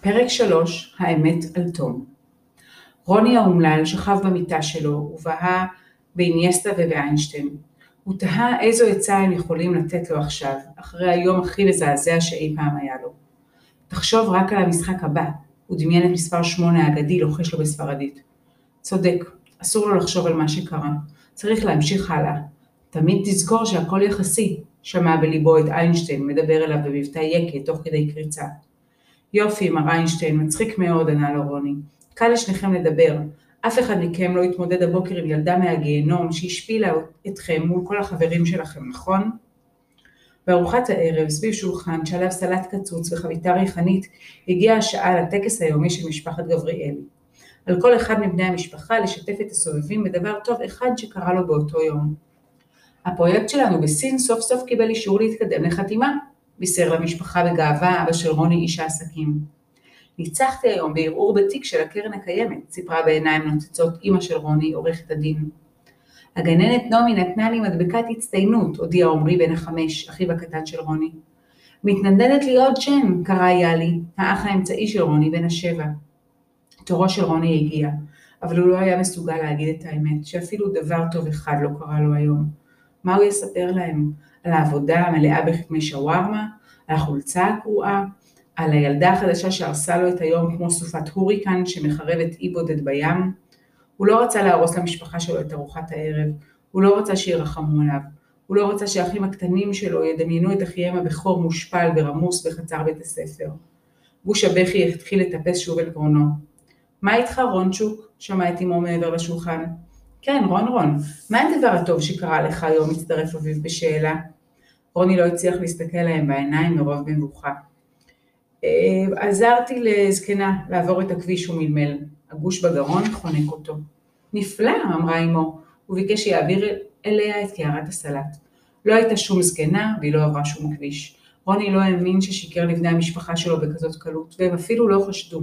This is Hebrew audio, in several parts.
פרק 3 האמת על תום רוני האומלל שכב במיטה שלו ובהה באיניאסטה ובאיינשטיין. הוא תהה איזו עצה הם יכולים לתת לו עכשיו, אחרי היום הכי מזעזע שאי פעם היה לו. תחשוב רק על המשחק הבא, הוא דמיין את מספר 8 האגדי לוחש לו בספרדית. צודק, אסור לו לחשוב על מה שקרה. צריך להמשיך הלאה. תמיד תזכור שהכל יחסי, שמע בליבו את איינשטיין מדבר אליו במבטא יקה תוך כדי קריצה. יופי, מר איינשטיין, מצחיק מאוד, ענה לו רוני. קל לשניכם לדבר. אף אחד מכם לא יתמודד הבוקר עם ילדה מהגיהנום שהשפילה אתכם מול כל החברים שלכם, נכון? בארוחת הערב, סביב שולחן שעליו סלט קצוץ וחביתה ריחנית, הגיעה השעה לטקס היומי של משפחת גבריאלי. על כל אחד מבני המשפחה לשתף את הסובבים בדבר טוב אחד שקרה לו באותו יום. הפרויקט שלנו בסין סוף סוף קיבל אישור להתקדם לחתימה, בישר למשפחה בגאווה אבא של רוני איש העסקים. ניצחתי היום בערעור בתיק של הקרן הקיימת, סיפרה בעיניים נוצצות אמא של רוני, עורכת הדין. הגננת נעמי נתנה לי מדבקת הצטיינות, הודיע עמרי בן החמש, אחיו הקטן של רוני. מתנדנדת לי עוד שם, קרא יאלי, האח האמצעי של רוני, בן השבע. תורו של רוני הגיע, אבל הוא לא היה מסוגל להגיד את האמת, שאפילו דבר טוב אחד לא קרה לו היום. מה הוא יספר להם? על העבודה המלאה בחכמי שווארמה? על החולצה הקרועה? על הילדה החדשה שהרסה לו את היום כמו סופת הוריקן שמחרבת אי בודד בים? הוא לא רצה להרוס למשפחה שלו את ארוחת הערב, הוא לא רצה שירחמו עליו, הוא לא רצה שהאחים הקטנים שלו ידמיינו את אחיהם הבכור מושפל ורמוס בחצר בית הספר. גוש הבכי התחיל לטפס שוב אל גרונו. מה איתך רונצ'וק? שמע את אמו מעבר לשולחן. כן, רון רון, מה הדבר הטוב שקרה לך היום? הצטרף אביו בשאלה. רוני לא הצליח להסתכל להם בעיניים מרוב מבוכה. אה, עזרתי לזקנה לעבור את הכביש ומלמל. הגוש בגרון חונק אותו. נפלא, אמרה אמו, וביקש שיעביר אליה את קערת הסלט. לא הייתה שום זקנה, והיא לא עברה שום כביש. רוני לא האמין ששיקר לבני המשפחה שלו בכזאת קלות, והם אפילו לא חשדו.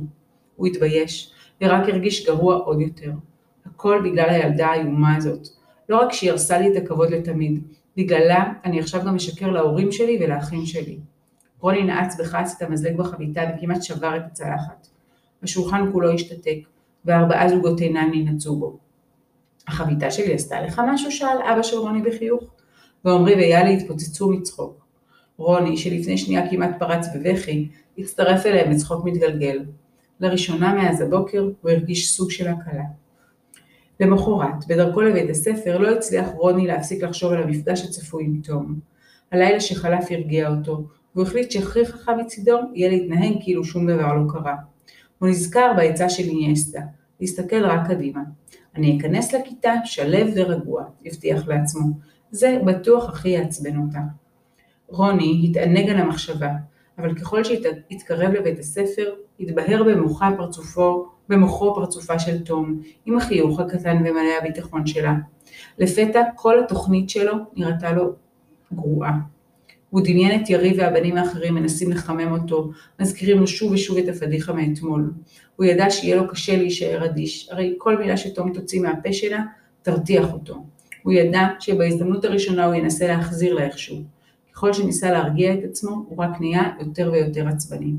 הוא התבייש, ורק הרגיש גרוע עוד יותר. הכל בגלל הילדה האיומה הזאת. לא רק שהיא הרסה לי את הכבוד לתמיד, בגללה אני עכשיו גם משקר להורים שלי ולאחים שלי. רוני נעץ בכעס את המזלג בחביתה וכמעט שבר את הצלחת. השולחן כולו השתתק, וארבעה זוגות עיניים ננעצו בו. החביתה שלי עשתה לך משהו? שאל אבא של רוני בחיוך, ועמרי ויאלי התפוצצו מצחוק. רוני, שלפני שנייה כמעט פרץ בבכי, הצטרף אליהם בצחוק מתגלגל. לראשונה מאז הבוקר הוא הרגיש סוג של הקלה. למחרת, בדרכו לבית הספר, לא הצליח רוני להפסיק לחשוב על המפגש הצפוי עם תום. הלילה שחלף הרגיע אותו, והוא החליט שהכי חכם מצידו יהיה להתנהג כאילו שום דבר לא קרה. הוא נזכר בעצה של איניאסטה, להסתכל רק קדימה. אני אכנס לכיתה שלב ורגוע, הבטיח לעצמו. זה בטוח הכי יעצבן אותה. רוני התענג על המחשבה, אבל ככל שהתקרב לבית הספר, התבהר במוחה פרצופו, במוחו פרצופה של תום, עם החיוך הקטן ומלא הביטחון שלה. לפתע כל התוכנית שלו נראתה לו גרועה. הוא דמיין את יריב והבנים האחרים מנסים לחמם אותו, מזכירים לו שוב ושוב את הפדיחה מאתמול. הוא ידע שיהיה לו קשה להישאר אדיש, הרי כל מילה שתום תוציא מהפה שלה, תרתיח אותו. הוא ידע שבהזדמנות הראשונה הוא ינסה להחזיר לה איכשהו. ככל שניסה להרגיע את עצמו, הוא רק נהיה יותר ויותר עצבני.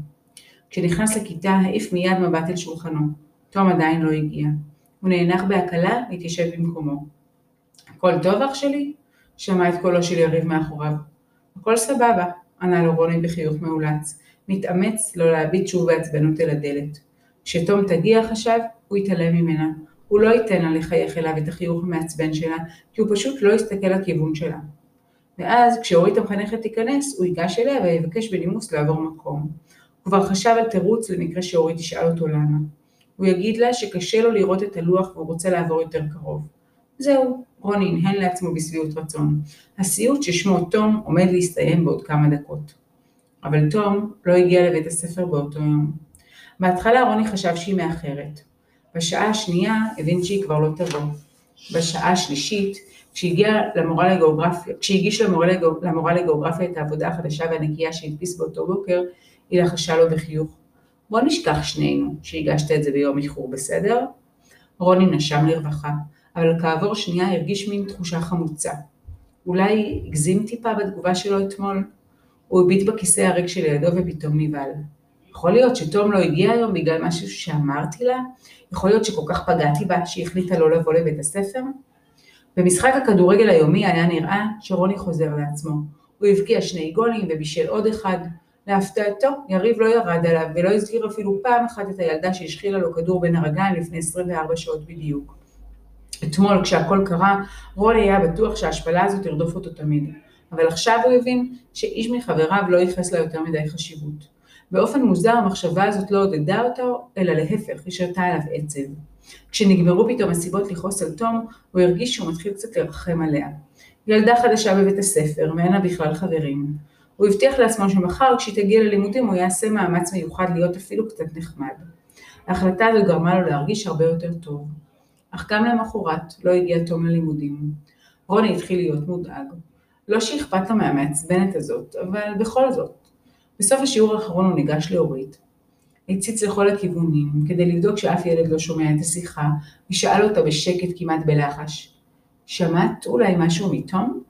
כשנכנס לכיתה, העיף מיד מבט אל שולחנו. תום עדיין לא הגיע. הוא נאנח בהקלה והתיישב במקומו. הכל טוב אח שלי? שמע את קולו של יריב מאחוריו. הכל סבבה, ענה לו רוני בחיוך מאולץ, מתאמץ לא להביט שוב בעצבנות אל הדלת. כשתום תגיע, חשב, הוא יתעלם ממנה. הוא לא ייתן לה לחייך אליו את החיוך המעצבן שלה, כי הוא פשוט לא יסתכל לכיוון שלה. ואז, כשאורית המחנכת תיכנס, הוא ייגש אליה ויבקש בנימוס לעבור מקום. כבר חשב על תירוץ למקרה שאורית תשאל אותו למה. הוא יגיד לה שקשה לו לראות את הלוח והוא רוצה לעבור יותר קרוב. זהו, רוני הנהן לעצמו בשביעות רצון. הסיוט ששמו תום עומד להסתיים בעוד כמה דקות. אבל תום לא הגיע לבית הספר באותו יום. בהתחלה רוני חשב שהיא מאחרת. בשעה השנייה הבין שהיא כבר לא תבוא. בשעה השלישית, כשהגיע למורה כשהגיש למורה, לגיאוגרפיה את העבודה החדשה והנקייה שהדפיס באותו בוקר, היא לחשה לו בחיוך. בוא נשכח שנינו שהגשת את זה ביום איחור, בסדר? רוני נשם לרווחה. אבל כעבור שנייה הרגיש מין תחושה חמוצה. אולי הגזים טיפה בתגובה שלו אתמול? הוא הביט בכיסא הריק שלידו ופתאום נבהל. יכול להיות שתום לא הגיע היום בגלל משהו שאמרתי לה? יכול להיות שכל כך פגעתי בה שהיא החליטה לא לבוא לבית הספר? במשחק הכדורגל היומי היה נראה שרוני חוזר לעצמו. הוא הבקיע שני גולים ובישל עוד אחד. להפתעתו, יריב לא ירד עליו ולא הזכיר אפילו פעם אחת את הילדה שהשחילה לו כדור בין הרגליים לפני 24 שעות בדיוק. אתמול, כשהכל קרה, רוני היה בטוח שההשפלה הזאת תרדוף אותו תמיד. אבל עכשיו הוא הבין שאיש מחבריו לא ייחס לה יותר מדי חשיבות. באופן מוזר המחשבה הזאת לא עודדה אותו, אלא להפך, היא שרתה עליו עצב. כשנגמרו פתאום הסיבות לכעוס על תום, הוא הרגיש שהוא מתחיל קצת לרחם עליה. ילדה חדשה בבית הספר, ואין לה בכלל חברים. הוא הבטיח לעצמו שמחר כשהיא תגיע ללימודים הוא יעשה מאמץ מיוחד להיות אפילו קצת נחמד. ההחלטה הזו גרמה לו להרגיש הרבה יותר טוב. אך גם למחרת לא הגיע תום ללימודים. רוני התחיל להיות מודאג. לא שאכפת לו מהמעצבנת הזאת, אבל בכל זאת. בסוף השיעור האחרון הוא ניגש לאורית. הציץ לכל הכיוונים, כדי לבדוק שאף ילד לא שומע את השיחה, ושאל אותה בשקט כמעט בלחש, שמעת אולי משהו מתום?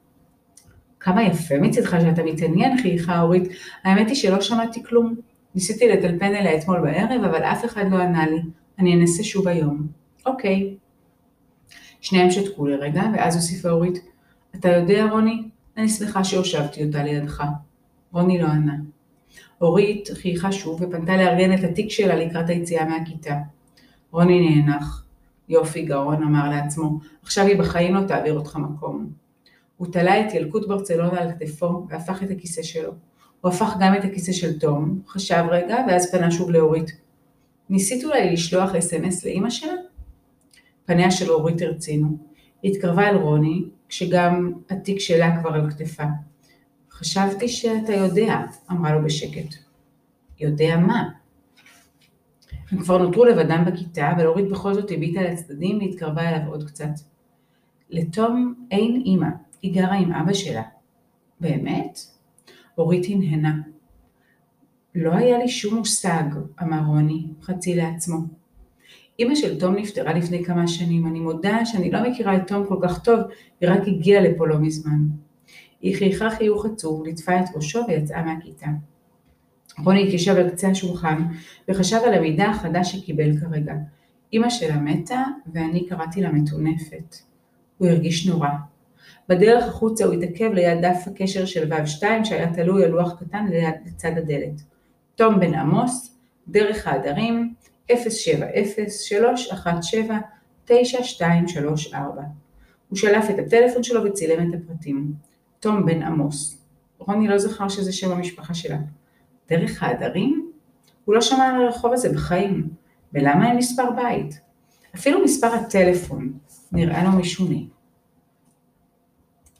כמה יפה מצדך שאתה מתעניין, חייכה אורית. האמת היא שלא שמעתי כלום. ניסיתי לטלפן אליה אתמול בערב, אבל אף אחד לא ענה לי. אני אנסה שוב היום. אוקיי. שניהם שתקו לרגע, ואז הוסיפה אורית, אתה יודע, רוני, אני שמחה שהושבתי אותה לידך. רוני לא ענה. אורית חייכה שוב ופנתה לארגן את התיק שלה לקראת היציאה מהכיתה. רוני נאנח. יופי גאון, אמר לעצמו, עכשיו היא בחיים לא תעביר אותך מקום. הוא תלה את ילקוט ברצלונה על כתפו והפך את הכיסא שלו. הוא הפך גם את הכיסא של תום, חשב רגע ואז פנה שוב לאורית. ניסית אולי לשלוח אס.אם.אס לאימא שלה? פניה של אורית הרצינו. היא התקרבה אל רוני, כשגם התיק שלה כבר על כתפה. חשבתי שאתה יודע, אמרה לו בשקט. יודע מה? הם כבר נותרו לבדם בכיתה, אבל אורית בכל זאת הביטה לצדדים והתקרבה אליו עוד קצת. לתום אין אימא, היא גרה עם אבא שלה. באמת? אורית הנהנה. לא היה לי שום מושג, אמר רוני, חצי לעצמו. אמא של תום נפטרה לפני כמה שנים, אני מודה שאני לא מכירה את תום כל כך טוב, היא רק הגיעה לפה לא מזמן. היא חייכה חיוך עצוב, ליטפה את ראשו ויצאה מהכיתה. רוני התיישב על קצה השולחן וחשב על המידע החדש שקיבל כרגע. אמא שלה מתה ואני קראתי לה מטונפת. הוא הרגיש נורא. בדרך החוצה הוא התעכב ליד דף הקשר של ו'2 שהיה תלוי על לוח קטן ליד לצד הדלת. תום בן עמוס, דרך העדרים, 070-317-9234. הוא שלף את הטלפון שלו וצילם את הפרטים. תום בן עמוס. רוני לא זכר שזה שם המשפחה שלה. דרך העדרים? הוא לא שמע על הרחוב הזה בחיים. ולמה אין מספר בית? אפילו מספר הטלפון נראה לו משונה.